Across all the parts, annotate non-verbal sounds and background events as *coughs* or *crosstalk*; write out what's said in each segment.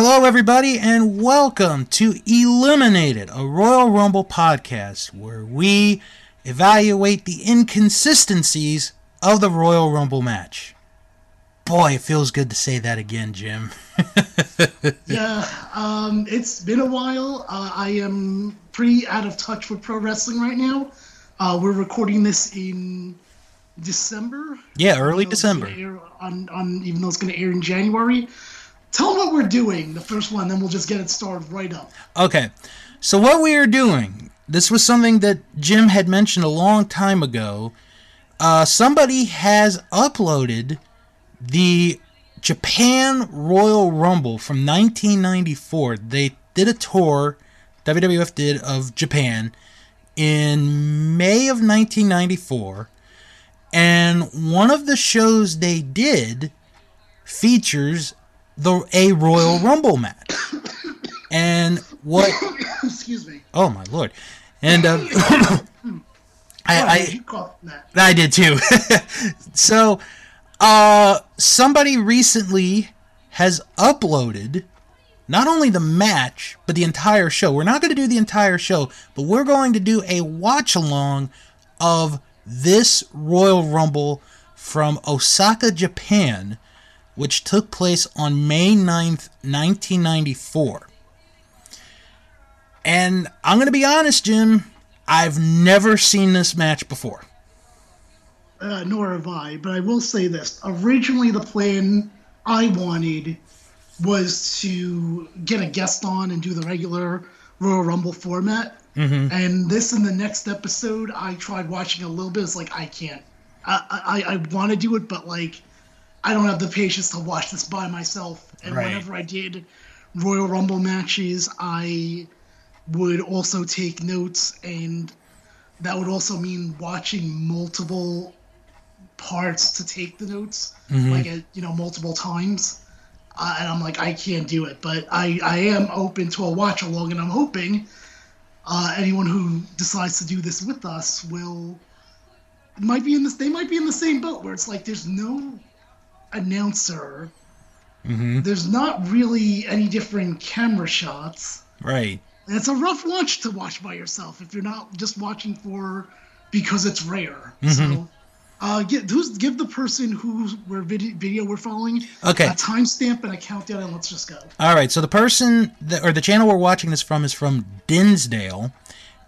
Hello, everybody, and welcome to Eliminated, a Royal Rumble podcast where we evaluate the inconsistencies of the Royal Rumble match. Boy, it feels good to say that again, Jim. *laughs* yeah, um, it's been a while. Uh, I am pretty out of touch with pro wrestling right now. Uh, we're recording this in December. Yeah, early December. On, on even though it's going to air in January. Tell them what we're doing, the first one, then we'll just get it started right up. Okay, so what we are doing, this was something that Jim had mentioned a long time ago. Uh, somebody has uploaded the Japan Royal Rumble from 1994. They did a tour, WWF did, of Japan in May of 1994. And one of the shows they did features the a Royal Rumble match. And what? *coughs* Excuse me. Oh my lord! And uh, *coughs* *coughs* I I, I did too. *laughs* so, uh, somebody recently has uploaded not only the match but the entire show. We're not going to do the entire show, but we're going to do a watch along of this Royal Rumble from Osaka, Japan which took place on May 9th, 1994. And I'm going to be honest, Jim, I've never seen this match before. Uh, nor have I, but I will say this. Originally, the plan I wanted was to get a guest on and do the regular Royal Rumble format. Mm-hmm. And this in the next episode, I tried watching a little bit. It's like, I can't. I, I, I want to do it, but like, I don't have the patience to watch this by myself. And right. whenever I did Royal Rumble matches, I would also take notes, and that would also mean watching multiple parts to take the notes, mm-hmm. like at, you know multiple times. Uh, and I'm like, I can't do it, but I I am open to a watch along, and I'm hoping uh, anyone who decides to do this with us will might be in this. They might be in the same boat where it's like there's no announcer. Mm-hmm. There's not really any different camera shots. Right. And it's a rough watch to watch by yourself if you're not just watching for because it's rare. Mm-hmm. So, uh, get, who's, give the person whose where video, video we're following okay. a timestamp and a countdown, and let's just go. All right. So the person that, or the channel we're watching this from is from Dinsdale,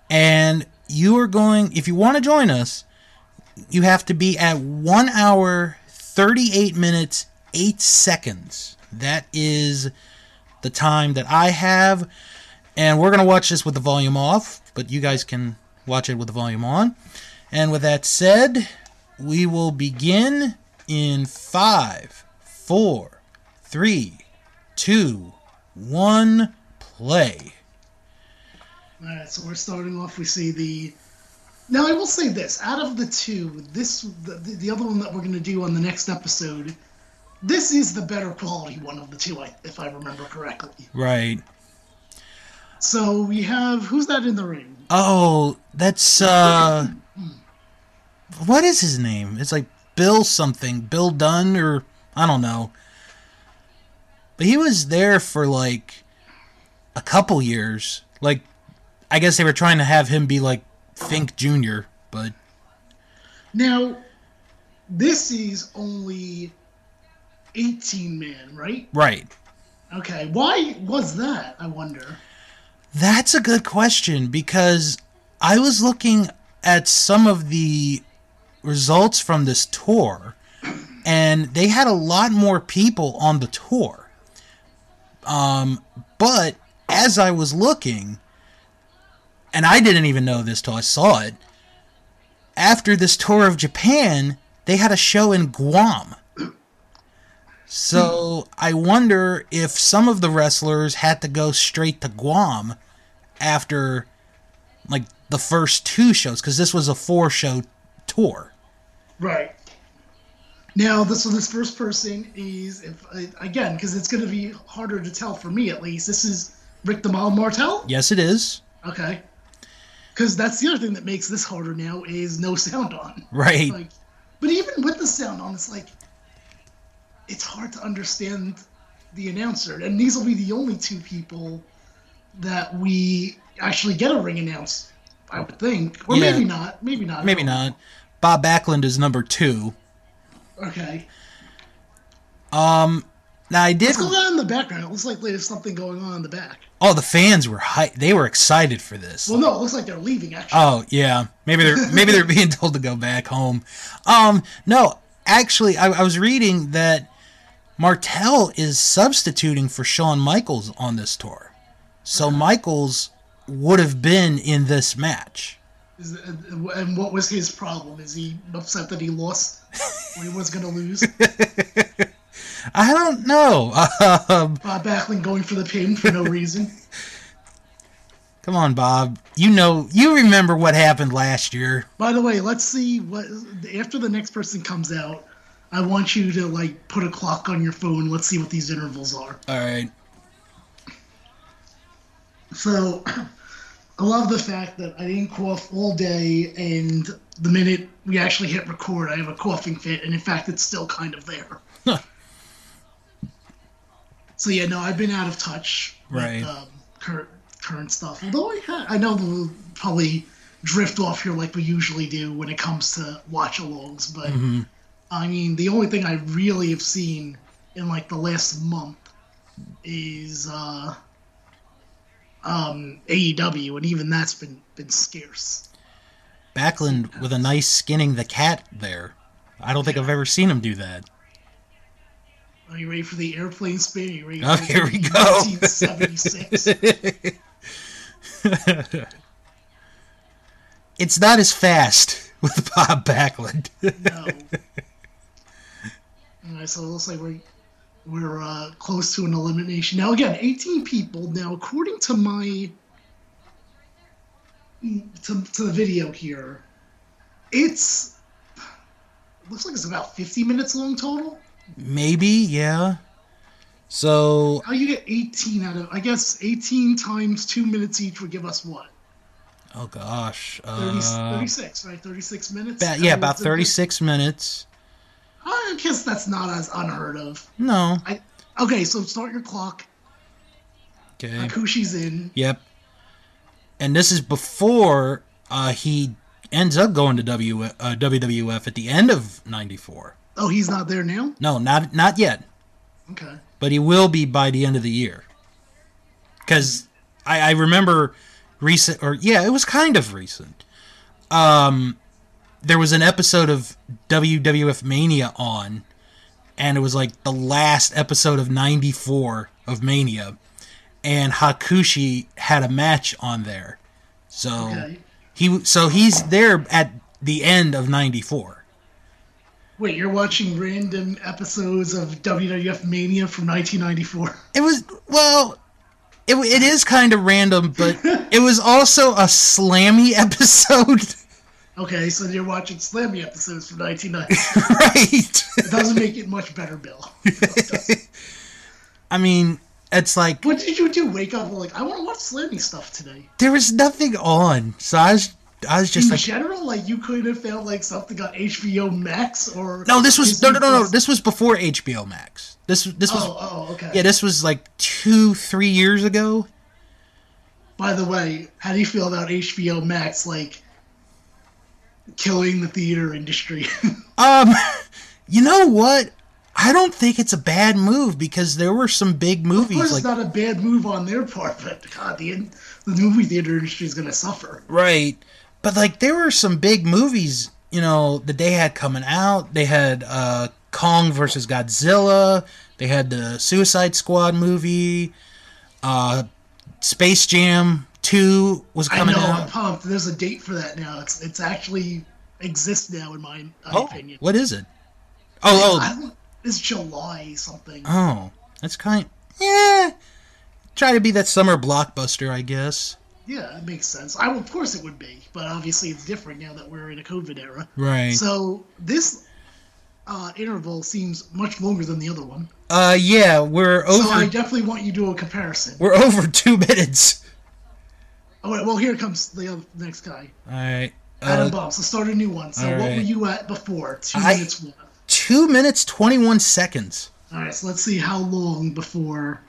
and you are going. If you want to join us, you have to be at one hour 38 minutes, 8 seconds. That is the time that I have. And we're going to watch this with the volume off, but you guys can watch it with the volume on. And with that said, we will begin in five, four, three, two, one, play. All right, so we're starting off. We see the now I will say this: out of the two, this the, the other one that we're going to do on the next episode, this is the better quality one of the two, if I remember correctly. Right. So we have who's that in the ring? Oh, that's uh, what is his name? It's like Bill something, Bill Dunn, or I don't know. But he was there for like a couple years. Like, I guess they were trying to have him be like Fink Jr., but. Now, this is only 18 man, right? Right. Okay. Why was that, I wonder? That's a good question because I was looking at some of the results from this tour and they had a lot more people on the tour. Um, but as I was looking, and I didn't even know this till I saw it. After this tour of Japan, they had a show in Guam. So I wonder if some of the wrestlers had to go straight to Guam after like the first two shows because this was a four show tour. Right. Now, this so this first person is if again because it's going to be harder to tell for me at least. This is Rick the Martel. Yes, it is. Okay because that's the other thing that makes this harder now is no sound on. Right. Like, but even with the sound on, it's like it's hard to understand the announcer, and these will be the only two people that we actually get a ring announced. I would think, or Yeah. maybe not. Maybe not. Maybe not. Bob Backlund is number two. Okay. Um, now I did. What's going on in the background? It looks like there's something going on in the back. Oh, the fans were hy- They were excited for this. Well, no, it looks like they're leaving. Actually, Oh yeah, maybe they're *laughs* maybe they're being told to go back home. Um, no, actually, I, I was reading that Martel is substituting for Shawn Michaels on this tour, so Michaels would have been in this match. Is, and what was his problem? Is he upset that he lost he was going to lose? *laughs* I don't know. Um, Bob Backlund going for the pin for no reason. *laughs* come on, Bob. You know, you remember what happened last year. By the way, let's see what after the next person comes out. I want you to like put a clock on your phone. Let's see what these intervals are. All right. So, *clears throat* I love the fact that I didn't cough all day, and the minute we actually hit record, I have a coughing fit, and in fact, it's still kind of there. So yeah, no, I've been out of touch with Right. um, current current stuff. Although I, ha- I know we'll probably drift off here like we usually do when it comes to watch-alongs, but Mm-hmm. I mean, the only thing I really have seen in like the last month is uh, um, AEW, and even that's been been scarce. Backlund with a nice skinning the cat there. I don't think I've ever seen him do that. Are you ready for the airplane spin? Are you ready Oh, for here we go. 1976. *laughs* It's not as fast with Bob Backlund. *laughs* no. Alright, so it looks like we're we're uh, close to an elimination. Now again, 18 people. Now according to my to, to the video here, it's looks like it's about 50 minutes long total. Maybe, yeah. So How you get 18 out of I guess 18 times 2 minutes each would give us what? Oh gosh. 30, Uh, 36, right? 36 minutes? ba- yeah, Uh, about 36 minutes. I guess that's not as unheard of. No. I Okay, so start your clock. Okay. Hakushi's in. Yep. And this is before uh, he ends up going to w, uh, WWF at the end of 94. Oh, he's not there now? No, not not yet. Okay. but he will be by the end of the year. Because I, I remember recent, or yeah, it was kind of recent. Um, there was an episode of WWF Mania on, and it was like the last episode of '94 of Mania, and Hakushi had a match on there, so Okay. he so he's there at the end of '94. Wait, you're watching random episodes of WWF Mania from 1994? It was well, it it is kind of random, but *laughs* it was also a slammy episode, Okay, so you're watching Slammy episodes from 1990. *laughs* right? It doesn't make it much better, Bill. *laughs* I mean, it's like what did you do? Wake up like, I want to watch Slammy stuff today. there was nothing on, so I was I was In like, general, like you couldn't have found like something on HBO Max or no, this was no, Disney no, no, no, this was before HBO Max. This this was Oh, oh, okay. yeah, this was like two, three years ago. By the way, how do you feel about HBO Max like killing the theater industry? *laughs* Um, *laughs* you know what? I don't think it's a bad move because there were some big of course, movies it's like not a bad move on their part, but God, the the movie theater industry is gonna suffer. Right. But like there were some big movies, you know, that they had coming out. They had uh Kong versus Godzilla. They had the Suicide Squad movie. Uh Space Jam 2 was coming I know, I'm out. pumped. There's a date for that now. It's it's actually exists now in my, Oh, opinion. what is it? Oh, I oh, it's July something. oh. That's kind Yeah. Try to be that summer blockbuster, I guess. Yeah, it makes sense. I of course it would be, but obviously it's different now that we're in a COVID era. Right. So this uh, interval seems much longer than the other one. Uh yeah, we're over So I definitely want you to do a comparison. we're over 2 minutes. Oh well here comes the other, next guy, All right. Adam Uh, Let's start a new one. So what right. were you at before? Two I- minutes one. two minutes twenty one seconds. All right, so let's see how long before.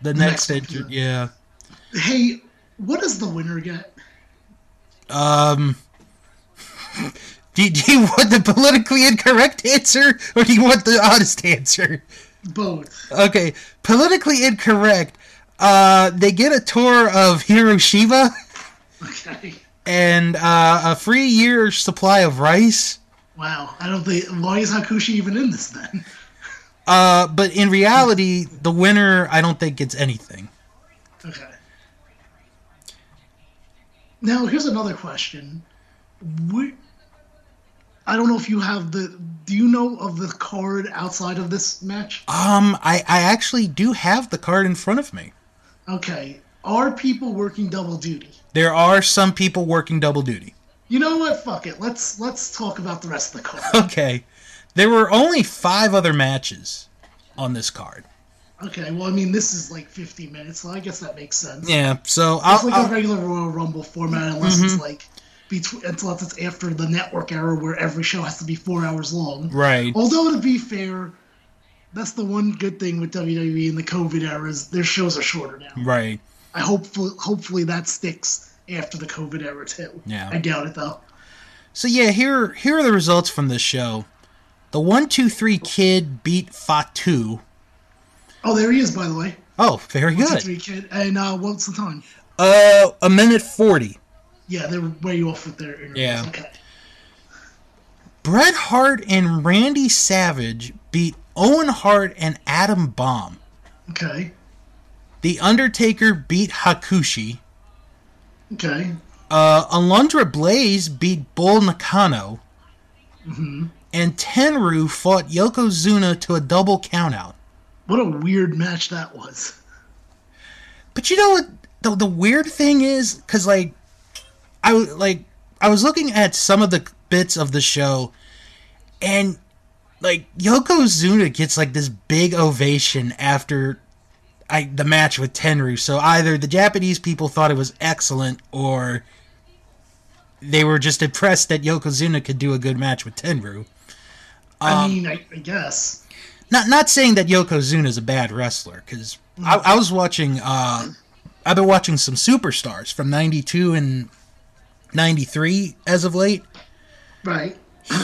The, The next, next yeah. Hey, what does the winner get? Um, *laughs* do, do you want the politically incorrect answer or do you want the honest answer? Both. Okay, politically incorrect. Uh, they get a tour of Hiroshima Okay. and uh, a free year supply of rice. Wow. I don't think. Why is Hakushi even in this then? Uh, but in reality, the winner, I don't think gets anything. Okay. Now here's another question. We, I don't know if you have the. Do you know of the card outside of this match? Um, I, I actually do have the card in front of me. Okay. Are people working double duty? There are some people working double duty. You know what? Fuck it. Let's let's talk about the rest of the card. *laughs* Okay. There were only five other matches on this card. Okay. Well, I mean, this is like 50 minutes, so I guess that makes sense. Yeah, so It's I'll, like a I'll, regular Royal Rumble format, unless it's mm-hmm. like between until it's after the network era where every show has to be four hours long. right. Although to be fair, that's the one good thing with WWE in the COVID era is their shows are shorter now. Right. I hope hopefully that sticks after the COVID era too. Yeah. I doubt it though. So yeah, here here are the results from this show. The one two three kid beat Fatu. Oh, there he is, by the way. Oh, very Two, good. three kid. And uh, what's the time? Uh, a minute forty. Yeah, they're way off with their. Yeah. Okay. Bret Hart and Randy Savage beat Owen Hart and Adam Bomb. Okay. The Undertaker beat Hakushi. Okay. Uh, Alundra Blaze beat Bull Nakano. Mhm. And Tenryu fought Yokozuna to a double countout. What a weird match that was. But you know what? The, the weird thing is, because like, I like I was looking at some of the bits of the show, and like Yokozuna gets like this big ovation after I the match with Tenryu. So either the Japanese people thought it was excellent, or they were just impressed that Yokozuna could do a good match with Tenryu. Um, I mean, I, I guess. Not not saying that Yokozuna is a bad wrestler because I, I was watching uh I've been watching some superstars from 92 and 93 as of late Right.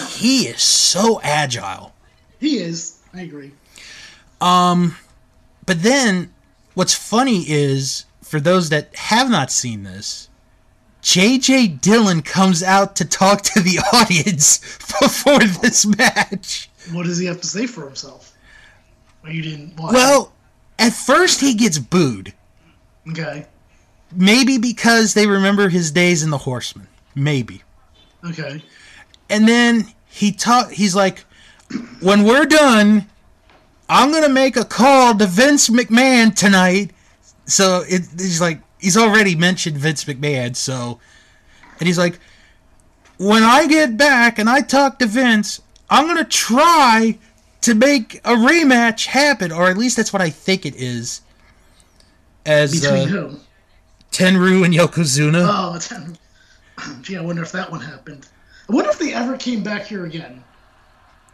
he is so agile He is. I agree. Um, but then what's funny is for those that have not seen this JJ Dillon comes out to talk to the *laughs* audience *laughs* before this match What does he have to say for himself? Well, you didn't watch. well at first he gets booed. Okay. maybe because they remember his days in the horseman maybe Okay. and then he talk he's like when we're done i'm gonna make a call to vince mcmahon tonight so it, he's like he's already mentioned vince mcmahon so and he's like when i get back and i talk to vince i'm gonna try to make a rematch happen or at least that's what i think it is as Between uh, who? tenryu and yokozuna Oh, it's *clears throat* Gee, I wonder if that one happened. I wonder if they ever came back here again.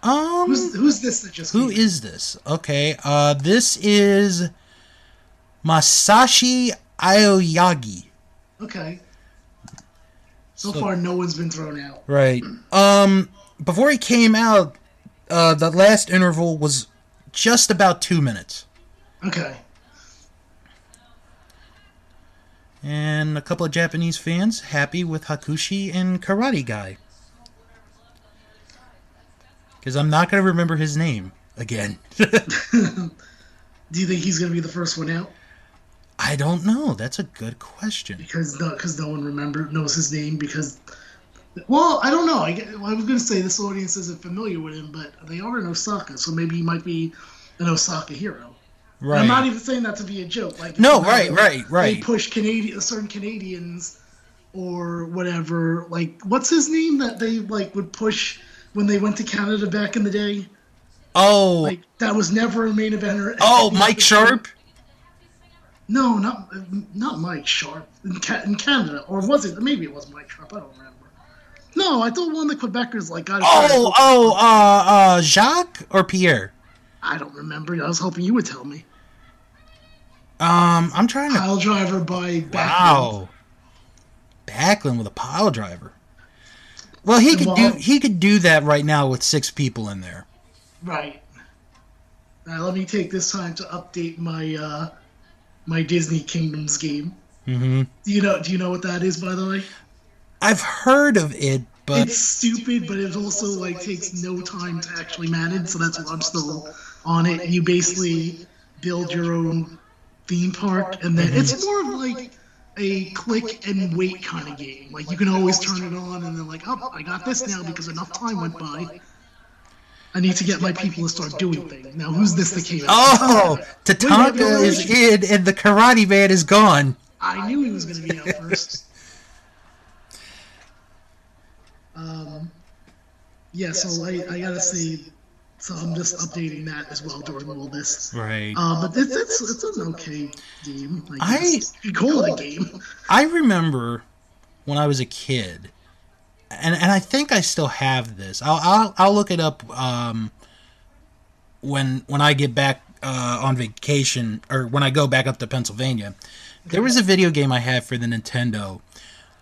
um Who's who's this that just? Who is this? Okay, uh, this is Masashi Aoyagi. Okay. So, So- far, no one's been thrown out. Right. Um, before he came out, uh, the last interval was just about two minutes, Okay. and a couple of Japanese fans happy with Hakushi and Karate Guy. Because I'm not gonna remember his name again. *laughs* Do you think he's gonna be the first one out? I don't know. That's a good question. Because no, because no one remember knows his name. Because, well, I don't know. I, I was gonna say this audience isn't familiar with him, but they are in Osaka, so maybe he might be an Osaka hero. Right. I'm not even saying that to be a joke. Like No, right, they- right, right. They push Canadian certain Canadians or whatever. Like what's his name that they like would push when they went to Canada back in the day? oh, Like that was never a main eventer. *laughs* oh, Mike Sharpe. No, not not Mike Sharpe in, Ca- in Canada, or was it? Maybe it was Mike Sharpe. I don't remember. No, I thought one of the Quebecers like got. Oh, oh, uh, uh, Jacques or Pierre? I don't remember. I was hoping you would tell me. Um, I'm trying to. Pile driver by Backlund. Wow. Backlund with a pile driver. Well, he could do he could do that right now with six people in there. Right. Now let me take this time to update my uh, my Disney Kingdoms game. hmm Do you know? Do you know what that is, by the way? I've heard of it, but It's stupid, but it also like takes no time to actually manage. So that's why I'm still on it. You basically build your own theme park, and then mm-hmm. it's more of like a click and wait kind of game. Like you can always turn it on, and then like, oh, I got this now because enough time went by. I need to get my people to start doing things. Now, who's this that came out? oh, *laughs* Tatanka is in, and the Karate Man is gone. I knew he was going to be out first. Um, yeah, so I, I gotta say, so I'm just updating that as well during all this. Right. Uh, but it's, it's, it's an okay game. I, I- you call it a game. *laughs* I remember when I was a kid, and and I think I still have this. I'll I'll, I'll look it up um, when when I get back uh, on vacation or when I go back up to Pennsylvania. There was a video game I had for the Nintendo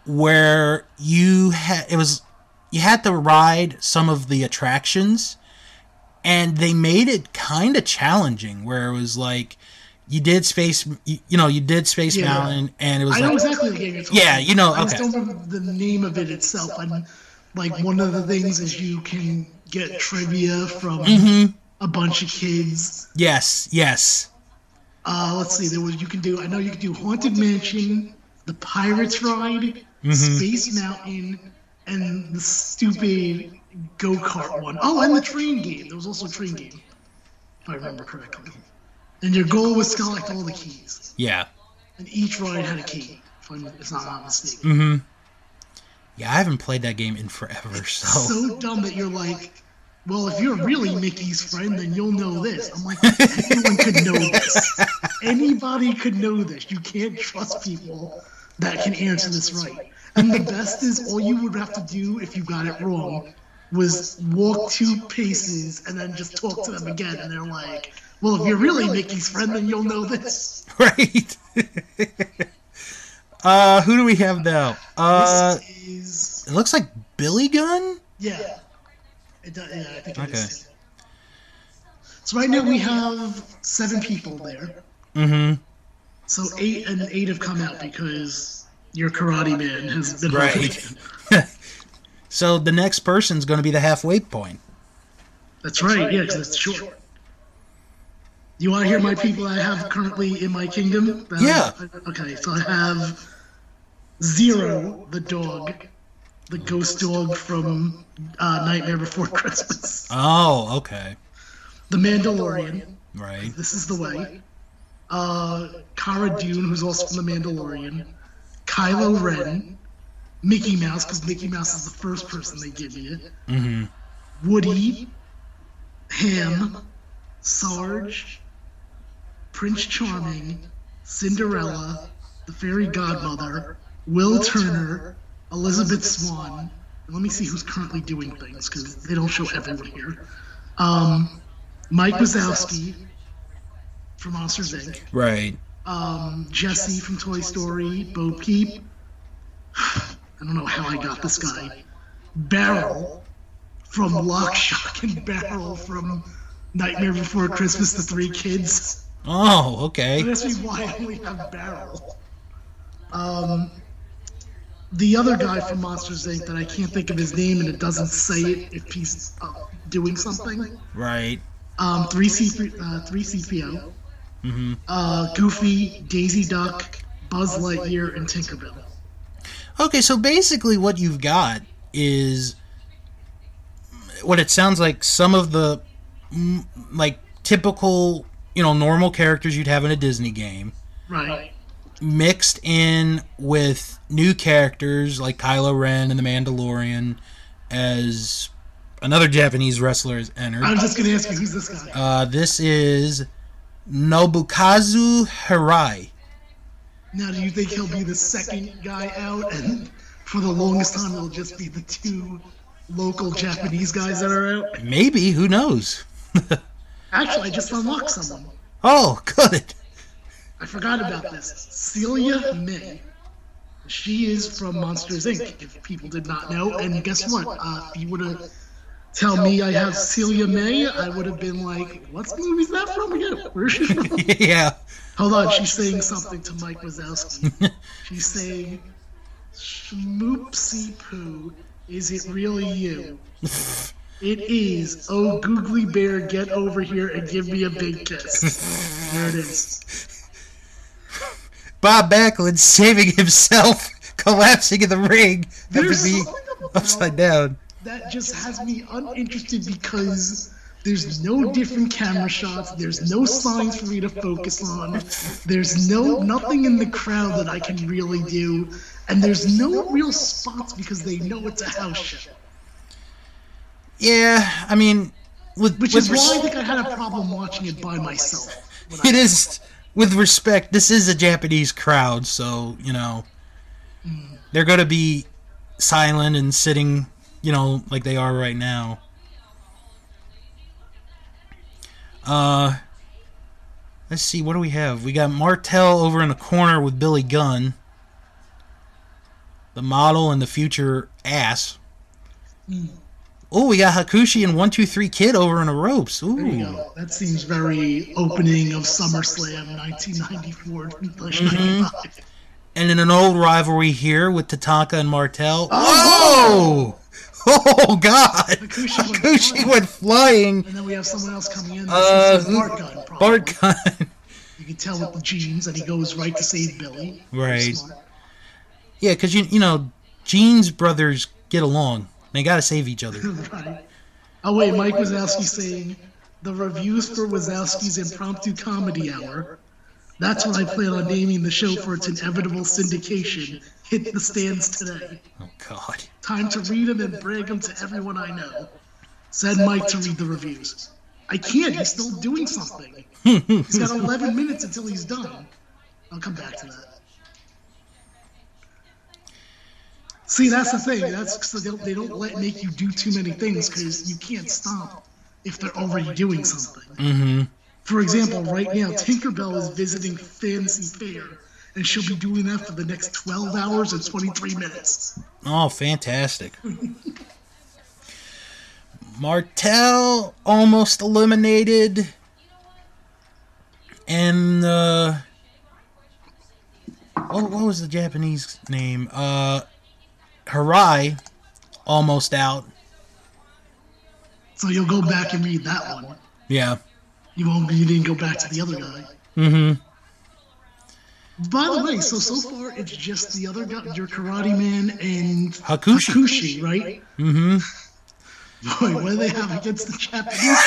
where you had it was you had to ride some of the attractions and they made it kind of challenging where it was like you did space you, you know you did space Yeah. mountain and it was I know exactly the game you're talking Yeah, you know, I just okay. don't remember the name of it itself. I'm, like, one of the things is you can get trivia from Mm-hmm. a bunch of kids. yes yes Uh, let's see. There was you can do. I know you can do Haunted Mansion, the Pirates Ride, Mm-hmm. Space Mountain, and the stupid go kart one. Oh, and the train game. There was also a train game, if I remember correctly. And your goal was to collect all the keys, yeah and each ride had a key. If I'm, I'm not mistaken. mm-hmm yeah i haven't played that game in forever so So dumb that you're like. Well, if you're really Mickey's friend, then you'll know this. I'm like, anyone could know this. *laughs* Anybody could know this. You can't trust people that can answer this right. And the *laughs* best is all you would have to do if you got it wrong was walk two paces and then just talk to them again. And they're like, well, if you're really Mickey's friend, then you'll know this. right *laughs* *laughs* uh who do we have now uh This is, it looks like billy gunn yeah. It does, yeah, I think it Okay. is. So right now we have seven people there. mm-hmm So eight and eight have come out because your karate man has been Right. *laughs* so the next person's going to be the halfway point That's right, yeah, because it's short. You want to hear my people I have currently in my kingdom? That- Yeah. Okay, so I have Zero, the dog, the ghost dog from uh, Nightmare Before Christmas. oh okay The Mandalorian. right This is the way. Uh, Cara Dune, who's also from The Mandalorian. Kylo Ren. Mickey Mouse, because Mickey Mouse is the first person they give you. mm-hmm Woody. Ham. Sarge. Prince Charming. Cinderella. The Fairy Godmother. Will Turner. Elizabeth Swann. And let me see who's currently doing things, because they don't show everyone here. Um, Mike Wazowski from Monsters Inc. right Um, Jesse from Toy Story, Bo Peep. *sighs* I don't know how I got this guy. Barrel from Lock, Shock, and Barrel from Nightmare Before Christmas, The Three Kids. oh okay Don't why I only have Barrel. Um, the other guy from Monsters Inc. that I can't think of his name and it doesn't say it if he's uh, doing something. right Um, three C uh, three CPO. Mm-hmm uh, Goofy, Daisy Duck, Buzz Lightyear, and Tinkerbell. Okay, so basically what you've got is what it sounds like some of the like typical, you know, normal characters you'd have in a Disney game Right. mixed in with new characters like Kylo Ren and the Mandalorian as another Japanese wrestler has entered. I was just gonna ask you who's this guy. Uh, this is Nobukazu Hirai. Now, do you think he'll be the second guy out, and for the longest time it'll just be the two local Japanese guys that are out? Maybe, who knows? Actually, I just unlocked someone. Oh, good. I forgot about this. Celia Mae. She is from Monsters Inc. If people did not know, and guess what? Uh, if you would have tell me I have Celia Mae, I would have been like, "What movie is that from again? *laughs* Where's she from?" yeah. Hold on, she's saying something to Mike Wazowski. *laughs* She's saying, "Schmoopsy poo, is it really you?" *laughs* It is. Oh, googly bear, get over here and give me a big kiss. There it is. Bob Backlund saving himself, collapsing in the ring after being upside down. That just has me uninterested because there's no different camera shots. There's no signs for me to focus on. There's no nothing in the crowd that I can really do, and there's no real spots because they know it's a house show. Yeah, I mean, with Which with is why I think I had a problem watching it by myself. *laughs* it is with respect. This is a Japanese crowd, so you know mm. they're going to be silent and sitting, you know, like they are right now. Uh, let's see. What do we have? We got Martel over in the corner with Billy Gunn, the model and the future ass. Oh, we got Hakushi and One Two Three Kid over in the ropes. Ooh. There you go. That seems very opening of SummerSlam 1994 95. And in an old rivalry here with Tatanka and Martel. Oh! Whoa! *laughs* Oh, God! Hakushi went flying. went flying. And then we have someone else coming in. This Uh, Bart Gunn, probably. Bart Gunn. You can tell with the jeans that he goes right to save Billy. Right. Yeah, because, you, you know, jeans brothers get along. They got to save each other. *laughs* right. Oh wait, Mike Wazowski saying the reviews for Wazowski's impromptu comedy hour. That's what I plan on naming the show for its inevitable syndication. Hit the stands today. Oh, God. Time to read them and brag them to everyone I know. Said Mike to read the reviews. I can't. He's still doing something. *laughs* He's got 11 minutes until he's done. I'll come back to that. See, that's the thing. That's 'cause they don't, they don't let make you do too many things because you can't stop if they're already doing something. Mm-hmm. For example, right now, Tinkerbell is visiting Fantasy Fair, and she'll be doing that for the next 12 hours and 23 minutes. Oh, fantastic. Martel almost eliminated. And, uh. What, what was the Japanese name? Uh. Harai almost out. So you'll go back and read that one. Yeah. You won't. You didn't go back to the other guy. Mm hmm. By the way, so so far it's just the other guy, your Karate Man and Hakushi. Hakushi, right? Mm hmm. *laughs* Boy, what do they have against the Japanese?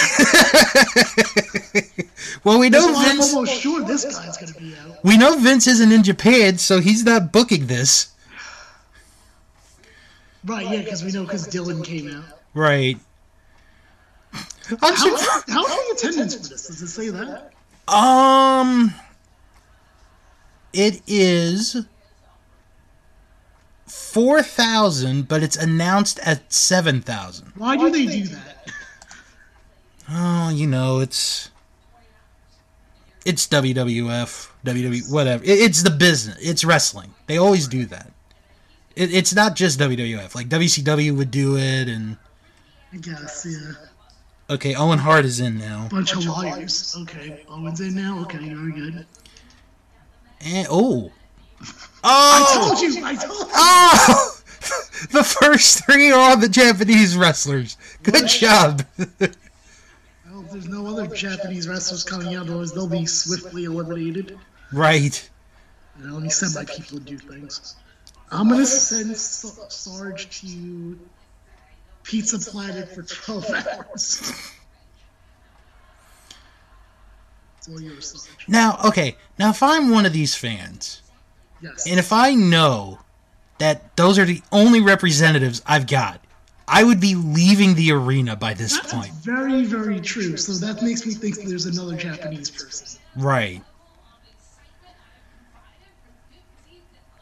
*laughs* Well, we know Well, I'm Vince. almost sure this guy's gonna be out. We know Vince isn't in Japan, so he's not booking this. Right? Yeah, because we know because Dillon came out. Right. I'm How, surprised. how's the attendance for this? Does it say that? Um, it is four thousand, but it's announced at seven thousand. Why do they do that? Oh, you know, it's it's WWF, WWE, whatever. It, it's the business. It's wrestling. They always do that. It, it's not just WWF. Like WCW would do it, and I guess, yeah. okay, Owen Hart is in now. Bunch of liars. Okay, Owen's in now. Okay, very good. And oh, oh, I told you. I told you. oh! *laughs* the first three are all the Japanese wrestlers. Good job. Well, if there's no other Japanese wrestlers coming out, otherwise they'll be swiftly eliminated. right. Now, let me send my people to do things. I'm gonna send Sarge to Pizza Planet for 12 hours. It's all yours, Now, okay. Now, if I'm one of these fans, Yes. and if I know that those are the only representatives I've got, I would be leaving the arena by this point. That's point. very, very true. So that makes me think there's another Japanese person. Right.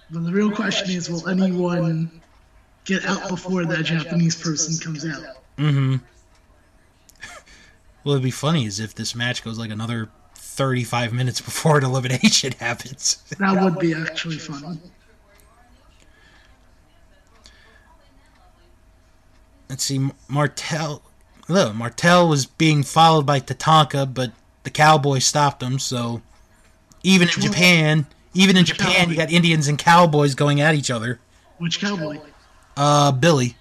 But the real question is, will anyone get out before that Japanese person comes out? Mm-hmm. *laughs* well, it'd be funny is if this match goes like another 35 minutes before an elimination *laughs* happens. That would be actually fun. Let's see, Martel. Look, Martel was being followed by Tatanka, but the Cowboy stopped him. So even in one? Japan, even in Japan, cowboy? you got Indians and Cowboys going at each other. Which cowboy? Uh, Billy.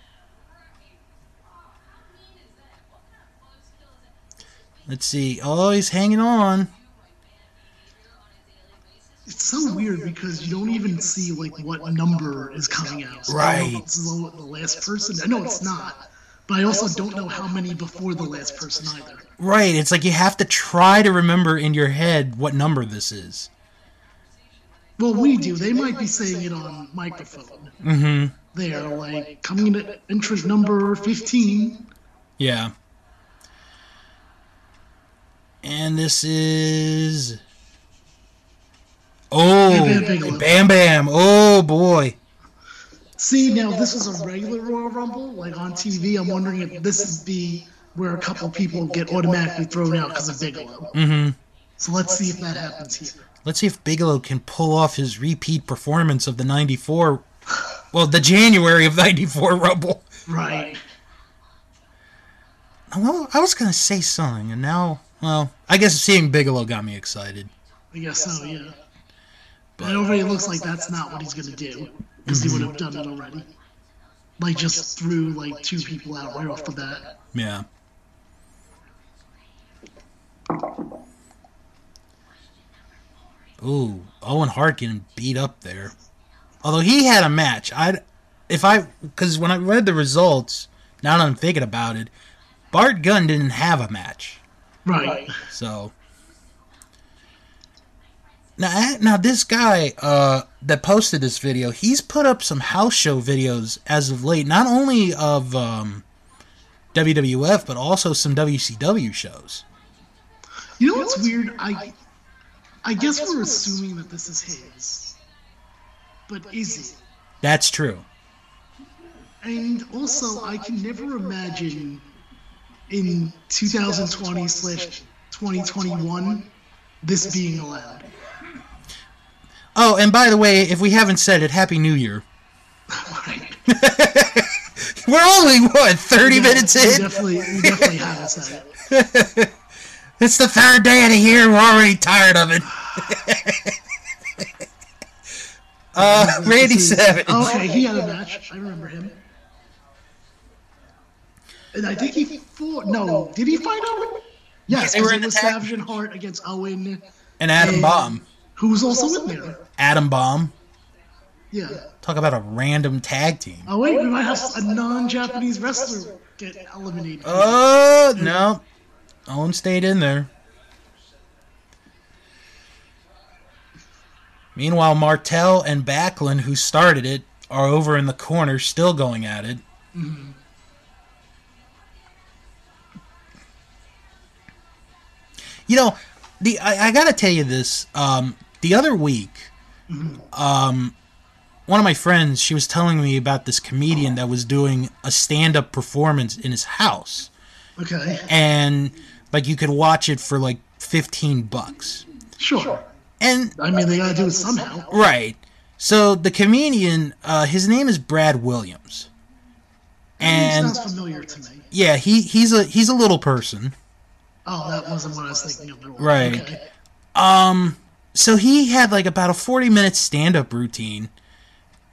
Let's see. Oh, he's hanging on. It's so weird because you don't even see like what number is coming out. So I don't know if Right. it's the, the last person. I know it's not, but I also don't know how many before the last person either. Right. It's like you have to try to remember in your head what number this is. Well, we do. They might be saying it on microphone. Mm-hmm. They're like coming in at entrance number fifteen. Yeah. And this is. Oh, Bam Bam Bam Bam. Oh, boy. See, now this is a regular Royal Rumble, like on TV. I'm wondering if this would be where a couple people get automatically thrown out because of Bigelow. Mm-hmm. So let's see if that happens here. Let's see if Bigelow can pull off his repeat performance of the 94. Well, the January of 94 Rumble. Right. Well, I was going to say something, and now, well, I guess seeing Bigelow got me excited. I guess so, yeah. But it already looks like that's not what he's gonna do, because he would have done it already. Like just threw like two people out right off the bat. Yeah. Ooh, Owen Hart getting beat up there. Although he had a match, I, if I, because when I read the results, now that I'm thinking about it, Bart Gunn didn't have a match. Right. So now, now this guy uh, that posted this video, he's put up some house show videos as of late, not only of um, WWF but also some WCW shows. You know what's weird? I I guess we're assuming that this is his. But is it? That's true. And also, I can never imagine in 2020 slash 2021 this being allowed. Oh, and by the way, if we haven't said it, Happy New Year. *laughs* We're only what thirty minutes We in. definitely, we definitely haven't said it. *laughs* It's the third day of the year. We're already tired of it. *laughs* uh, Randy Savage. Okay, he had a match. I remember him. And I think he fought. No, did he fight Owen? Yes, they were in the Savage and Hart against Owen, and Adam and- Bomb. Who was also in there. Adam Bomb. Yeah. Talk about a random tag team. Oh wait, we might have a non-Japanese wrestler get eliminated. Oh no, Owen stayed in there. Meanwhile, Martel and Backlund, who started it, are over in the corner, still going at it. You know, the I, I gotta tell you this. Um, the other week, um, one of my friends, she was telling me about this comedian that was doing a stand-up performance in his house, Okay, and like you could watch it for like fifteen bucks. sure. And I mean, they gotta do it somehow. right, so the comedian, uh, his name is Brad Williams, and sounds familiar to me. yeah, he he's a he's a little person. Oh, that wasn't what I was thinking of. Right. Okay. Um, so he had like about a 40 minute stand up routine,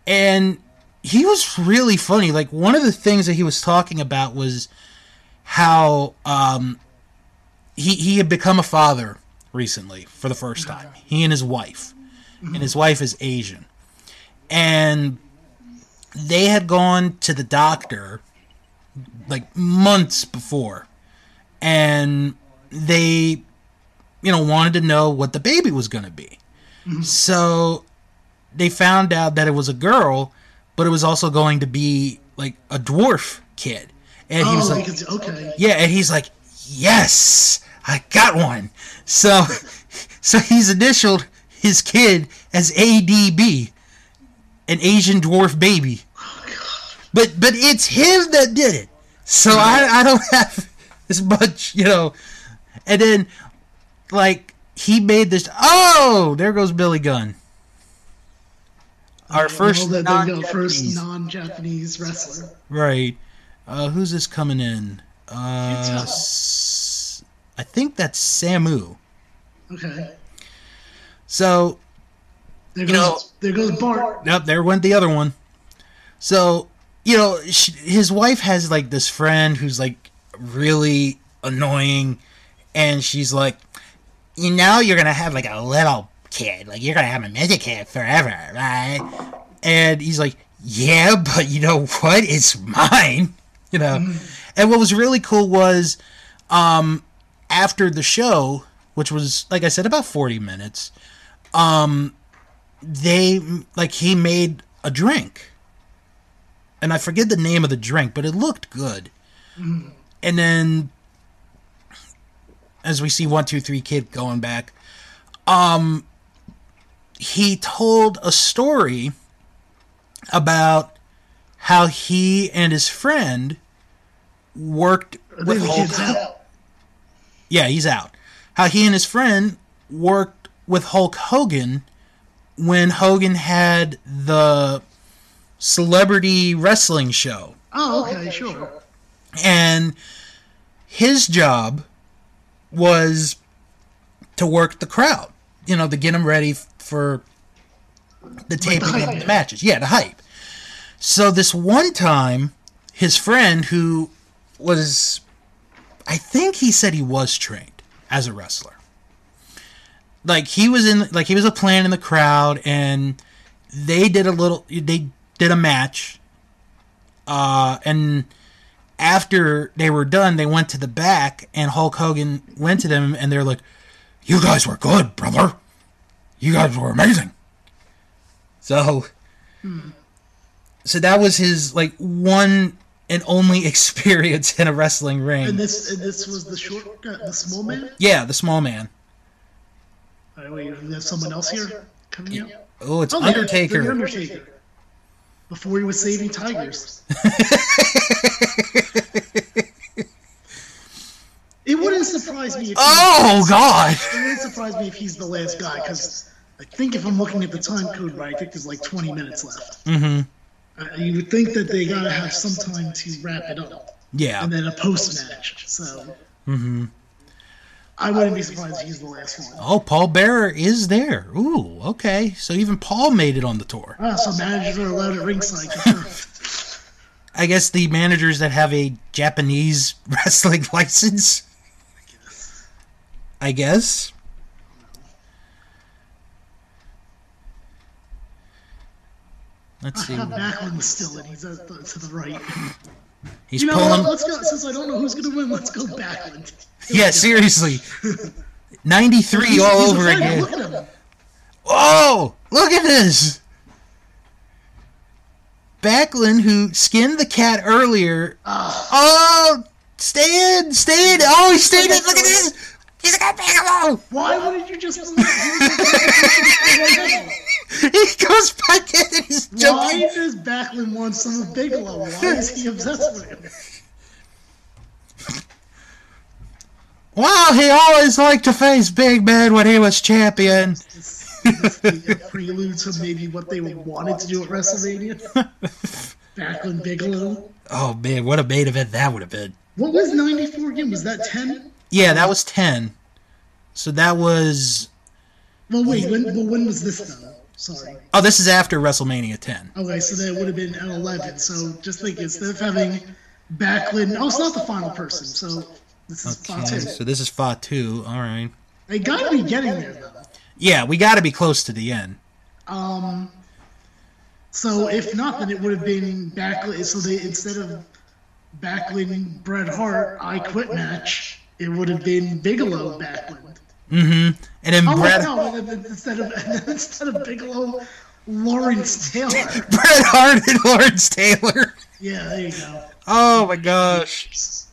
and he was really funny. Like, one of the things that he was talking about was how um, he, he had become a father recently for the first time. He and his wife, and his wife is Asian. And they had gone to the doctor like months before, and they you know, wanted to know what the baby was going to be. Mm-hmm. So they found out that it was a girl, but it was also going to be like a dwarf kid. And he was Oh, like, because okay. yeah, and he's like, yes, I got one. So, *laughs* so he's initialed his kid as ADB, an Asian dwarf baby. Oh, but but it's him that did it. So I I don't *laughs* have as much you know And then, like, he made this. Oh, there goes Billy Gunn. Our first Well, there you go, non-Japanese. first non-Japanese wrestler. Right. Uh, who's this coming in? Uh, s- I think that's Samu. Okay. So, There You goes know- there goes Bart. Yep, there went the other one. So, you know, sh his wife has like this friend who's like really annoying, and she's like, you know, you're gonna have like a little kid, like you're gonna have a midget kid forever, right? And he's like, yeah, but you know what? It's mine, *laughs* you know. And what was really cool was, um, after the show, which was like I said, about forty minutes um, they like he made a drink and i forget the name of the drink but it looked good and then as we see one two three kid going back um he told a story about how he and his friend worked with Hulk kid's out. yeah, he's out. How he and his friend worked with Hulk Hogan when Hogan had the celebrity wrestling show. Oh, okay, sure. And his job was to work the crowd, you know, to get them ready for the taping of the matches. Yeah, the hype. So this one time, his friend who was, I think he said he was trained as a wrestler. Like he was in, like he was a plan in the crowd, and they did a little, they did a match, uh, and after they were done, they went to the back, and Hulk Hogan went to them, and they're like, "You guys were good, brother. You guys were amazing." So, hmm. so that was his like one and only *laughs* experience in a wrestling ring. And this and this was the short, the small man. yeah, the small man. All right, wait, we have someone else here coming out. Oh, it's Oh, Undertaker. The Undertaker. Before he was saving tigers. *laughs* *laughs* it wouldn't surprise me if. oh God! It wouldn't surprise me if he's the last guy, because I think if I'm looking at the time code right, I think there's like 20 minutes left. Mm-hmm. Uh, you would think that they gotta have some time to wrap it up, Yeah. and then a post match. So Mm-hmm. I wouldn't be surprised if he's the last one. Oh, Paul Bearer is there. Ooh, okay. So even Paul made it on the tour. Ah, so managers are allowed at ringside. *laughs* I guess the managers that have a Japanese *laughs* wrestling license. I guess. Let's see. *laughs* Uh, Backlund's still in. He's at to the right. He's You know what? pulling. Let's go. Since I don't know who's gonna win, let's go Backlund. Yeah, seriously. *laughs* 93 He's- all over again. Look. Oh, look at this. Backlund, who skinned the cat earlier. Oh, stay in, stay in. Oh, he stayed in. Look at this. He's got Bigelow. Why wouldn't you just? Why *laughs* He goes back in and he's jumping. does Backlund want some of Bigelow? Why is he *laughs* obsessed with him? Wow, he always liked to face Big Man when he was champion. The *laughs* prelude to maybe what they wanted to do at WrestleMania? *laughs* Backlund Bigelow. Oh man, what a main event that would have been. What was '94 again? Was that 10? Yeah, that was 10. So that was. Well, wait. When? Well, when was this though? Sorry. Oh, this is after WrestleMania 10. Okay, so that would have been at 11. So just think, instead of having Backlund, oh, it's not the final person. So this is Okay, Fatu. so this is Fatu. All right. They gotta be getting there though. Yeah, we got to be close to the end. Um. So if not, then it would have been Backlund. So they instead of Backlund Bret Hart, I Quit match, it would have been Bigelow Backlund. Mm-hmm. And then Oh Bret, no! Instead of *laughs* instead of Bigelow, Lawrence Taylor. *laughs* Bret Hart and Lawrence Taylor. Yeah, there you go. Oh my gosh.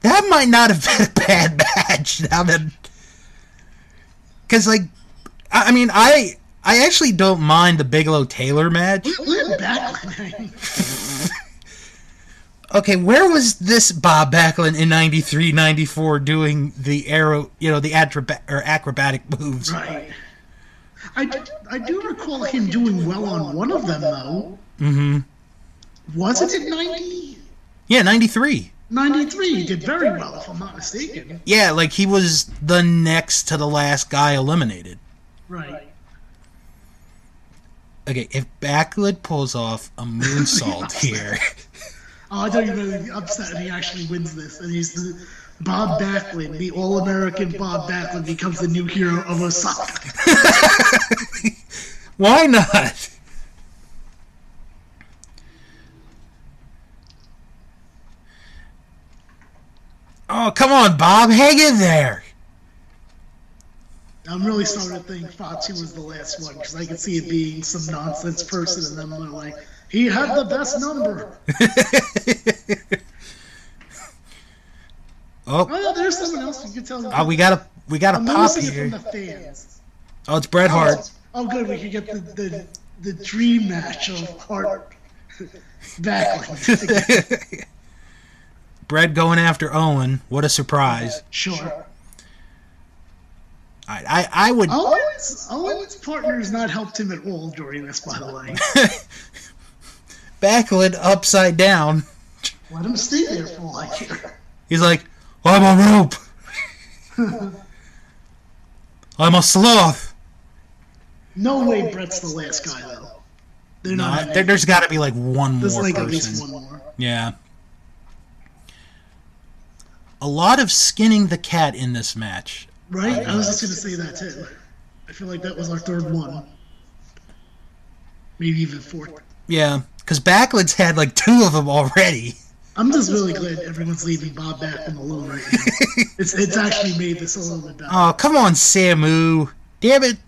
That might not have been a bad *laughs* match. Now that, because like, I I mean, I I actually don't mind the Bigelow Taylor match. Backlund. *laughs* Okay, where was this Bob Backlund in 93, 94 doing the aero, you know, the or acrobatic moves? Right. I do, I do recall him doing well on one of them though. Mm-hmm. Wasn't it 90? Yeah, 93. 93. He did very well, if I'm not mistaken. Yeah, like he was the next to the last guy eliminated. Right. Okay, if Backlund pulls off a moonsault *laughs* here, Oh, I thought you were really upset and he actually wins this. And he's the Bob Backlund, the All American Bob Backlund, becomes the new hero of Osaka. *laughs* why not? Oh, come on, Bob, hang in there. I'm really starting to think Fatu was the last one because I can see it being some nonsense person, and then they're like, he had the best number. *laughs* oh, Oh, there's someone else you can tell. oh, we got a we got a I'm pop here. from the fans. Oh, it's Bret Hart. Oh, oh, good. We can get the the, the dream match of Hart *laughs* Backlund. *laughs* Bret going after Owen. What a surprise! sure. I I, I would. Owens Owens' partner has not helped him at all during this, by the way. *laughs* Backlund upside down. Let him stay there for like here. He's like, I'm a rope. *laughs* I'm a sloth. No way Bret's the last guy though. They're No, not. there, there's got to be like one There's more like at least person. one more. Yeah. A lot of skinning the cat in this match. Right? I was just gonna say that too. I feel like that was our third one. Maybe even fourth. Yeah, because Backlund's had like two of them already. I'm just really glad everyone's leaving Bob Backlund alone right now. *laughs* it's it's actually made this a little bit better. Oh, come on, Samu. Damn it.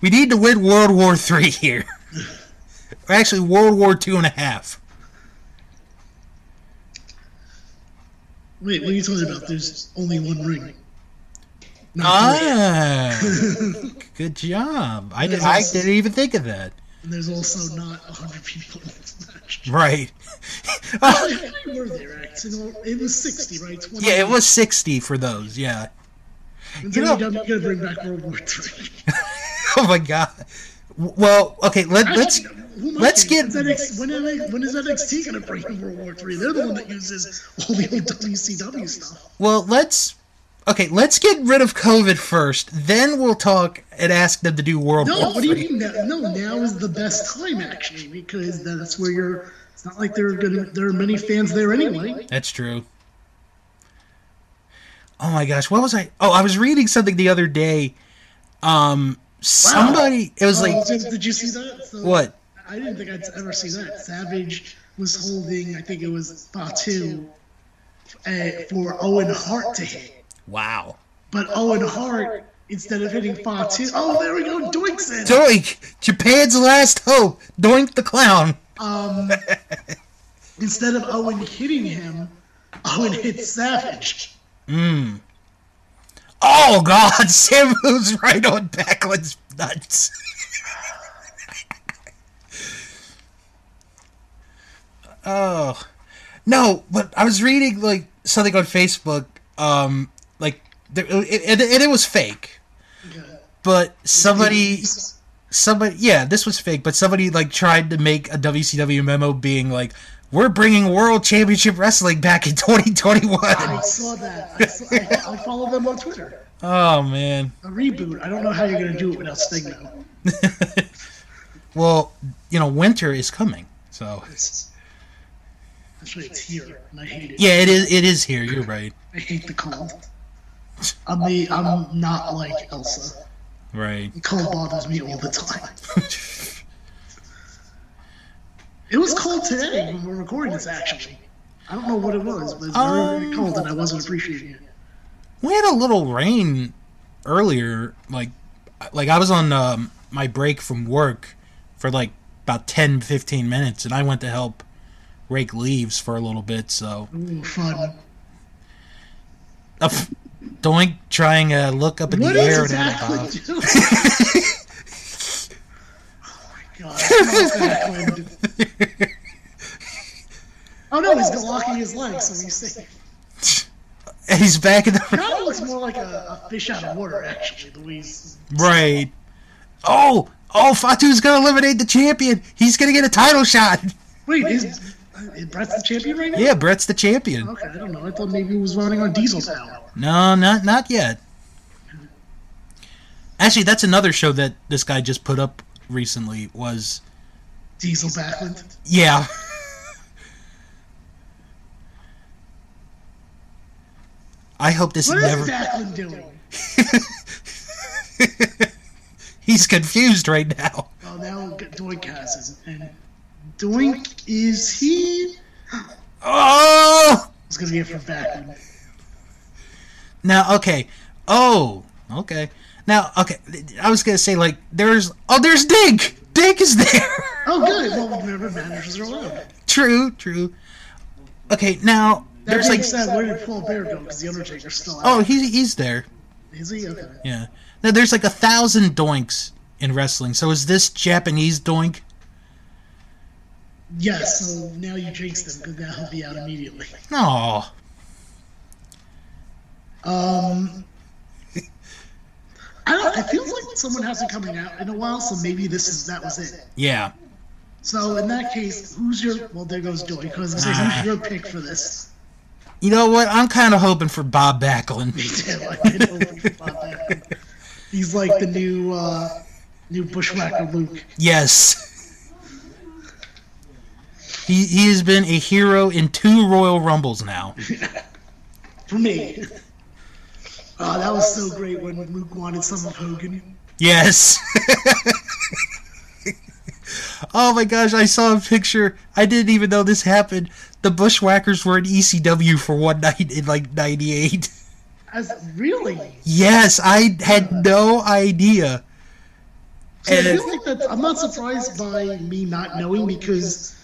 we need to win World War Three here. *laughs* Actually, World War Two and a half. Wait, what are you talking about? There's only one ring. Not Ah, *laughs* good job. I, did, I didn't even think of that. And there's also not 100 people in this match. Right. *laughs* How many were there, actually? It was 60, right? 20. yeah, it was 60 for those, yeah. And you know- you gotta bring back World War Three. *laughs* Oh my god. Well, okay, let, let's Actually, who am I let's get- Is NXT when, NXT when is NXT gonna bring in World War Three? They're the one that uses all the old WCW stuff. well, let's Okay, let's get rid of COVID first. Then we'll talk and ask them to do World No, War what do you III. mean? That, no, now is the best time actually because that's where you're. It's not like there are gonna there are many fans there anyway. That's true. Oh my gosh, what was I? Oh, I was reading something the other day. Um, somebody. It was Oh, like did, did you see that? So, what? I didn't think I'd ever see that. Savage was holding, I think it was Fatu, uh, for Owen Hart to hit. Wow. But Owen Hart, instead of hitting Fatu, oh, there we go, Doinks in. Doink! Japan's last hope. Doink the clown. Um, instead of Owen hitting him, Owen hits Savage. Mm. Oh God, *laughs* Samu's right on Backlund's nuts. oh no, but I was reading like something on Facebook. Um, like there, it, it, it was fake, but somebody somebody yeah this was fake but somebody like tried to make a wcw memo being like we're bringing world championship wrestling back in 2021 I saw that. I, saw, I, I follow them on Twitter. oh man A reboot. I don't know how you're gonna do it without Sting though. *laughs* well you know winter is coming so It's, actually, it's here, and I hate it. yeah it is it is here you're right I hate the cold. I'm the I'm not like Elsa. right The cold bothers me all the time. *laughs* It was cold today when we were recording this. Actually, I don't know what it was, but it was very, very cold, and I wasn't appreciating it. we had a little rain earlier like like i was on um, my break from work for like about 10 15 minutes and i went to help rake leaves for a little bit so Ooh, fun. uh, doink trying to look up in What the air it and at *laughs* *laughs* a exactly bob. doing? oh no, he's locking his legs, so he's safe. He's back in the Kind of looks more like a, a fish out of water, actually. He's right. Oh, oh, Fatu's gonna eliminate the champion. He's gonna get a title shot. wait, is, is Bret's the champion right now? Yeah, Bret's the champion. Okay, I don't know. I thought maybe he was running on diesel power. No, not not yet. Actually, that's another show that this guy just put up recently. Was Diesel Backlund. yeah. *laughs* I hope this What is never. Backlund doing? *laughs* He's confused right now. Oh, now Doink has it. And Doink is he? *gasps* Oh! It's gonna be it for Backlund. Now, okay. Oh, okay. Now, okay. I was gonna say like there's oh there's Dink. Dink is there. *laughs* Oh, good. Well, remember managers are allowed. true, true. Okay, now That there's like said, where did Paul Bearer go? Because the Undertaker's still out. oh he's he's there. Is he? Okay. Yeah. Now there's like a thousand doinks in wrestling. So is this Japanese doink? Yes. So now you jinxed him because now he'll be out immediately. Oh, Um. I don't. It feels like someone hasn't coming out in a while, so maybe this is that was it. yeah. So in that case, who's your? Well, there goes Joey. Because I say, who's *laughs* your pick for this? You know what? I'm kind of hoping for Bob Backlund. Me too. *laughs* I did hope for Bob Backlund. He's like the new, uh, new bushwhacker Luke. Yes. He he has been a hero in two Royal Rumbles now. *laughs* For me. Oh, that was so great when Luke wanted some of Hogan. Yes. *laughs* oh my gosh, I saw a picture. I didn't even know this happened. The Bushwhackers were in ECW for one night in like 98. As really, Yes, I had no idea. I feel like that. I'm not surprised by me not knowing because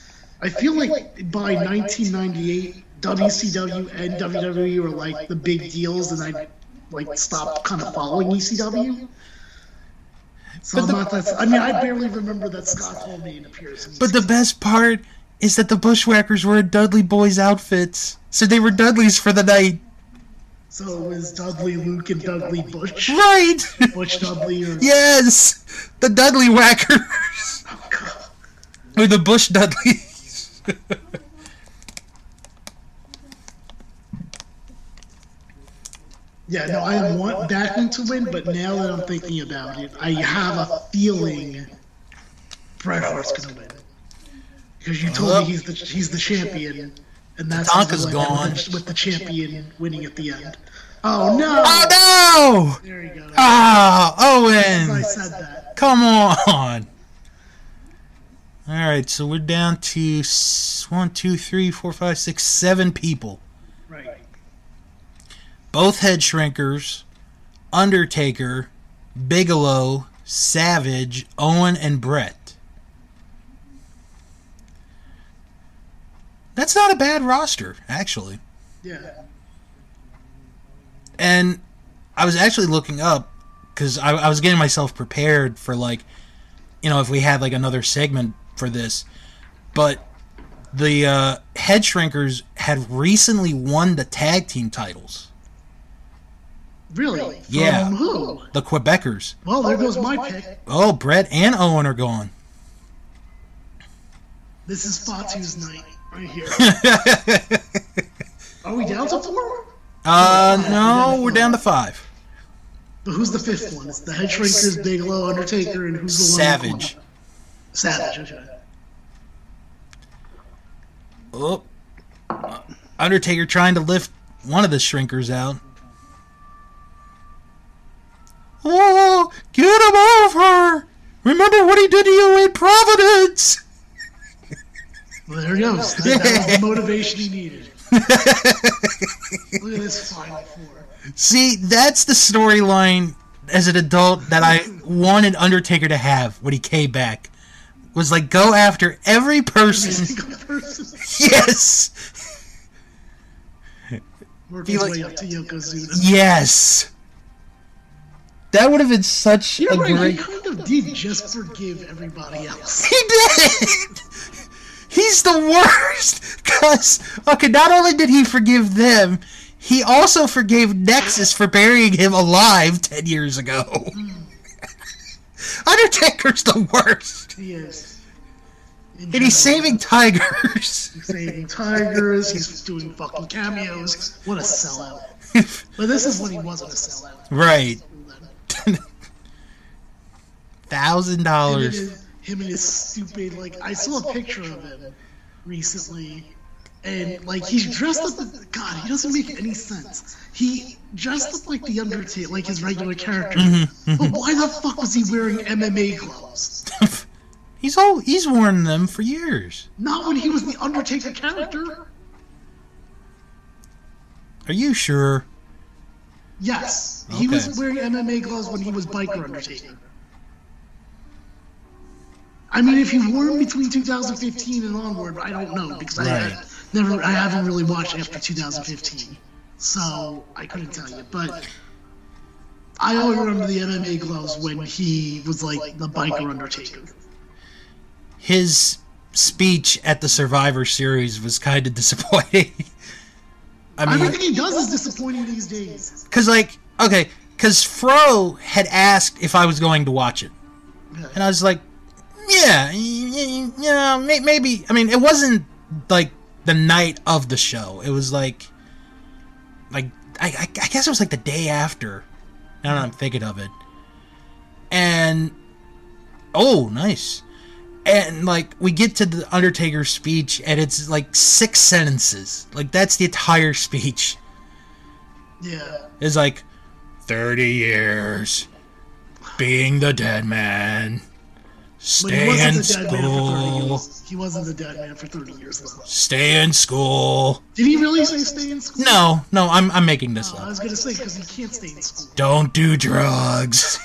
I feel like by 1998, WCW and WWE were like the big deals, and I like stopped kind of following ECW. So But the- not that. I mean, I barely remember that Scott Hall made an appearance. in But the best part is that the Bushwhackers were in Dudley Boys outfits. So they were Dudleys for the night. So it was Dudley, Luke, and Dudley Bush. Right! Butch Dudley or *laughs* yes! The Dudley Whackers! oh, God. Or the Bush Dudleys. *laughs* Yeah, no, I want Backlund to win, but now that I'm thinking about it, I have a feeling Bret Hart's gonna win. Because you told me he's the he's the champion, and that's Tatanka's like gone. With the, with the champion winning at the end. Oh no! oh no! There you go. Ah, I Owen! I said that. Come on! Alright, so we're down to one, two, three, four, five, six, seven people. Both head shrinkers, Undertaker, Bigelow, Savage, Owen, and Bret. That's not a bad roster, actually. Yeah. And I was actually looking up because I, I was getting myself prepared for like, you know, if we had like another segment for this. But the uh, head shrinkers had recently won the tag team titles. Really? From Yeah. who? The Quebecers. Well, there goes my pick. Oh, Bret and Owen are gone. This is Fatu's night right here. *laughs* Are we down to four? uh, no, we're down to five. But who's the fifth one? It's the head shrinkers, Bigelow, Undertaker, and who's the one? in the Savage. corner? Savage. Okay. Oh, Undertaker trying to lift one of the shrinkers out. Oh, get him off her! Remember what he did to you in Providence! Well, there he goes. That, that was the motivation he needed. Look at this final four. See, that's the storyline as an adult that I wanted Undertaker to have when he came back. Was like go after every Every person. single person Yes! worked Feel his like- way up to Yokozuna. Yes! That would have been such You're a right. great. He kind of did just forgive everybody else. He did. He's the worst. *laughs* Cause okay, not only did he forgive them, he also forgave Nexus for burying him alive ten years ago. Hmm. *laughs* Undertaker's the worst, He is. In and he's saving tigers. *laughs* He's saving tigers. He's doing fucking cameos. What a sellout. But this is when he wasn't a sellout. right, thousand dollars. him and his stupid like I saw a picture of him recently, and like he's dressed up. As, God, he doesn't make any sense. He dressed up like the Undertaker, like his regular character. Mm-hmm, mm-hmm. But why the fuck was he wearing MMA gloves? *laughs* He's all he's worn them for years. Not when he was the Undertaker character. Are you sure? Yes, he was Okay. wearing MMA gloves when he was Biker Undertaker. I mean, if he wore them between 2015 and onward, I don't know because I Right. had never, I haven't really watched after 2015, so I couldn't tell you. But I only remember the MMA gloves when he was like the Biker Undertaker. His speech at the Survivor Series was kind of *laughs* disappointing. I mean, Everything he does is disappointing these days. Because, like, okay, because Fro had asked if I was going to watch it. And I was like, yeah, you know, maybe. I mean, it wasn't, like, the night of the show. It was, like, like, I, I, I guess it was, like, the day after. Now that I'm thinking of it. And, oh, nice. And, like, we get to the Undertaker speech, and it's, like, six sentences. Like, that's the entire speech Yeah. is like 30 years being the dead man stay in the dead man for 30 school. He wasn't the dead man for 30 years, though. stay in school Did he really say stay in school? no no i'm, I'm making this I up I was gonna say because he can't stay in school. don't do drugs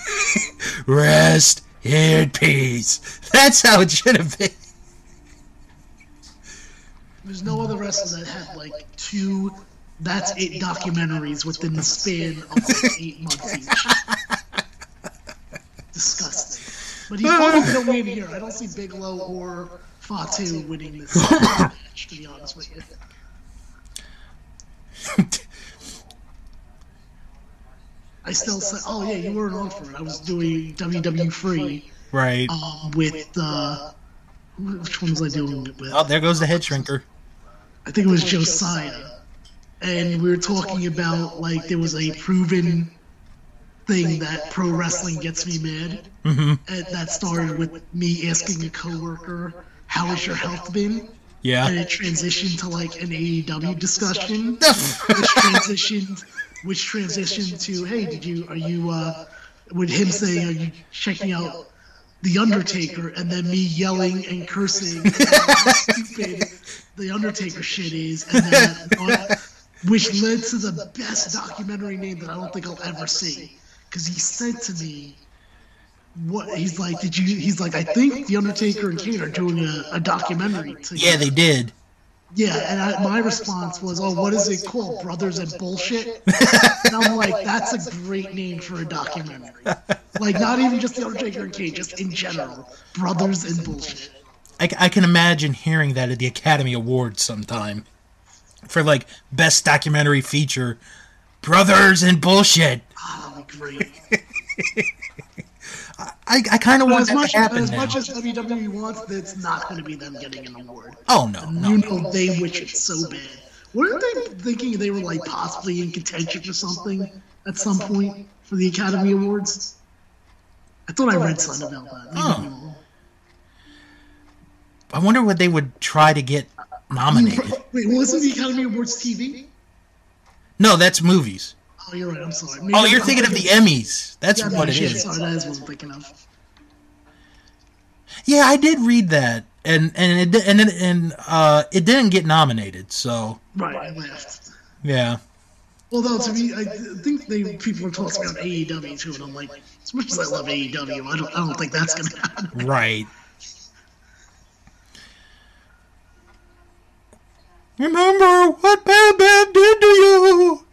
*laughs* rest in peace that's how it should have been There's no other wrestler that had like two that's it documentaries within the span of like eight months each. *laughs* Disgusting. But he's probably gonna win here. I don't see Bigelow or Fatu winning this *laughs* match, to be honest with you. *laughs* I still say, oh yeah, you weren't on for it. I was doing WW Free right um, with uh, which one was I doing it with? oh there goes the head shrinker I think it was Josiah, and we were talking about like there was a proven thing that pro wrestling gets me mad, mm-hmm. and that started with me asking a coworker, "How has your health been?" Yeah. And it transitioned to like an AEW discussion, *laughs* which transitioned, which transitioned to, "Hey, did you are you uh?" With him saying, "Are you checking out the Undertaker?" and then me yelling and cursing how *laughs* stupid the Undertaker shit is, and then which led to the best documentary name that I don't think I'll ever see. Because he said to me, "What he's like? Did you?" He's like, "I think the Undertaker and Kane are doing a, a documentary." Together. yeah they did Yeah, and I, my response was, "Oh, what is it called? Brothers and Bullshit." *laughs* and I'm *laughs* like, "That's a great name for a documentary. *laughs* Like, not even just the Undertaker and Kane, just in general, Brothers and Bullshit." I, I can imagine hearing that at the academy awards sometime for like best documentary feature brothers and bullshit Ah, great. I, I kind of want as that much to happen as now. much as WWE wants, that's not going to be them getting an award. oh no no You know they wish it so bad. Weren't they thinking they were like possibly in contention for something at some point for the Academy Awards? I thought I read something about that. Oh. I wonder what they would try to get nominated. Wait, wasn't the Academy Awards TV? No, that's movies. Oh, you're right. I'm sorry. Maybe Oh, you're I'm thinking of the Emmys. That's Yeah, what it shit, is. Sorry, that is what I'm thinking of. Yeah, I did read that, and and it and and uh, it didn't get nominated. So Right, I laughed. yeah, Although to me, I think they people are talking about AEW too, and I'm like, as much as I love AEW, I don't, I don't think that's gonna happen. right. Remember what Bam Bam did to you?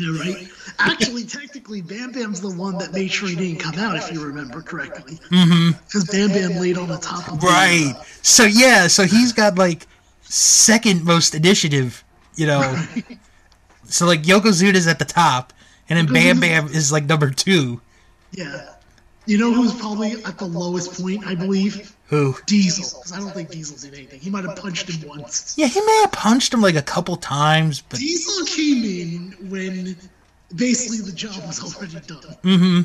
Yeah, right. Actually, technically, Bam Bam's the one that made sure he didn't come out, if you remember correctly. Mm-hmm. Because Bam Bam laid on the top of the Right. So yeah, so he's got like second most initiative, you know. so like Yokozuna's at the top, and then Bam Bam is like number two. Yeah. You know who's probably at the lowest point, I believe? Who? Diesel. Because I don't think Diesel did anything. He might have punched him once. Yeah, he may have punched him like a couple times, but Diesel came in when basically the job was already done. mm-hmm.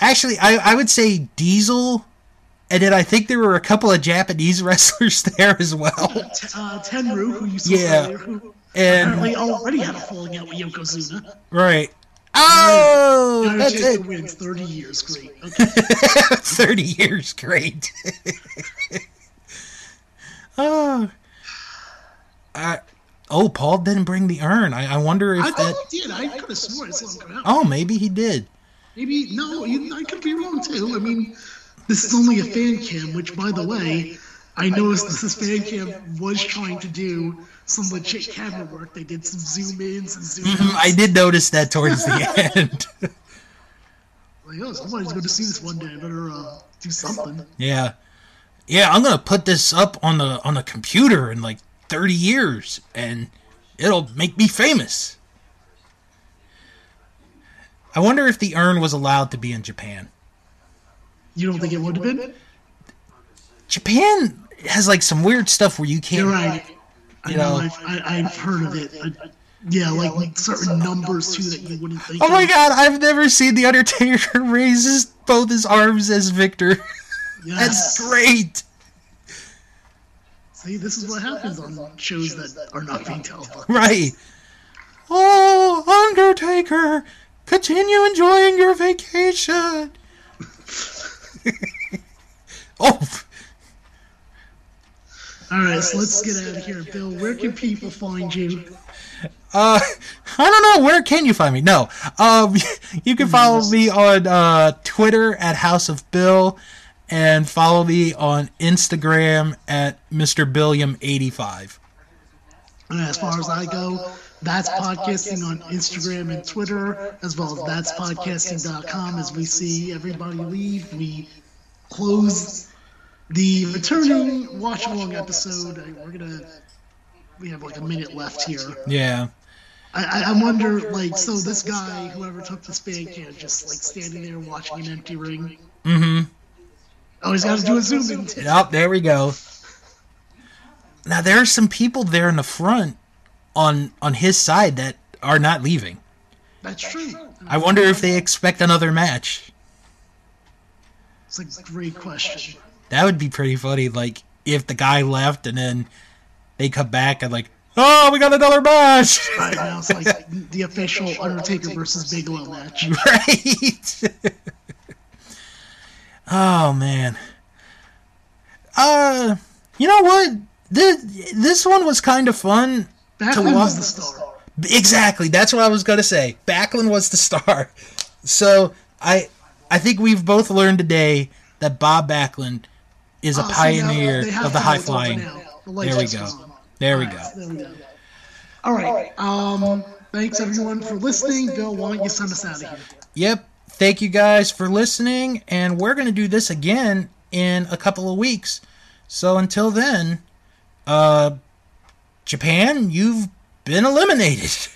Actually, I I would say Diesel, and then I think there were a couple of Japanese *laughs* wrestlers there as well, T- uh, Tenryu, who you saw Yeah. earlier, who and apparently already had a falling out with Yokozuna. right. Oh, that's it. wins 30 years. Great. *laughs* Okay. 30 years, great. *laughs* oh. Oh, Paul didn't bring the urn. I, I wonder if I that. thought he did. I could have sworn I saw him come out. Oh, maybe he did. Maybe no. you- I could be wrong too. I mean, this is only a fan cam. Which, by the way, I noticed this fan cam was trying to do some legit camera work. They did some zoom ins and zoom Mhm, outs. I did notice that towards the *laughs* end. Like, oh, somebody's going to see this one day. I better uh, do something. yeah, yeah. I'm gonna put this up on the on the computer in like 30 years, and it'll make me famous. I wonder if the urn was allowed to be in Japan. You don't think it would have been? Japan has like some weird stuff where you can't. You're right. I You know. know. I've, I, I've heard of it. I, yeah, like, like certain numbers too that you wouldn't think. Oh my of. god, I've never seen the Undertaker *laughs* raise his, both his arms as Victor. Yes. *laughs* That's great. See, this is what happens on shows that are not being televised. Right. Oh, Undertaker, continue enjoying your vacation. *laughs* oh, All right, so let's get out of here, Bill. Where can people find you? uh, I don't know. Where can you find me? No. Um, *laughs* you can follow me on uh, Twitter at House of Bill and follow me on Instagram at Mr. Billiam85. And as far as I go, that's podcasting on Instagram and Twitter, as well as that's podcasting.com. As we see everybody leave, we close the returning watch along episode. Uh, We're gonna we have like a minute left here. Yeah. I, I- I wonder, like, so this guy, whoever took the span can, just like standing there watching an empty ring. Mm-hmm. Oh, he's got to do a zoom in. Yep, there we go. Now there are some people there in the front on on his side that are not leaving. That's true. I wonder if they expect another match. It's a great question. That would be pretty funny. Like if the guy left and then they come back and like, oh, we got another match, *laughs* Right it's like the official Undertaker versus Bigelow match. *laughs* right? *laughs* oh man. Uh, you know what? This this one was kind of fun. Backlund wa- was the star. Exactly. That's what I was gonna say. Backlund was the star. So I I think we've both learned today that Bob Backlund is a Oh, so now pioneer they of the high flying. The There we go. There we right, there we go. All right. Um, thanks everyone for listening. Bill, why don't you send us out of here? Yep. Thank you guys for listening, and we're gonna do this again in a couple of weeks. So until then, uh, Japan, you've been eliminated. *laughs*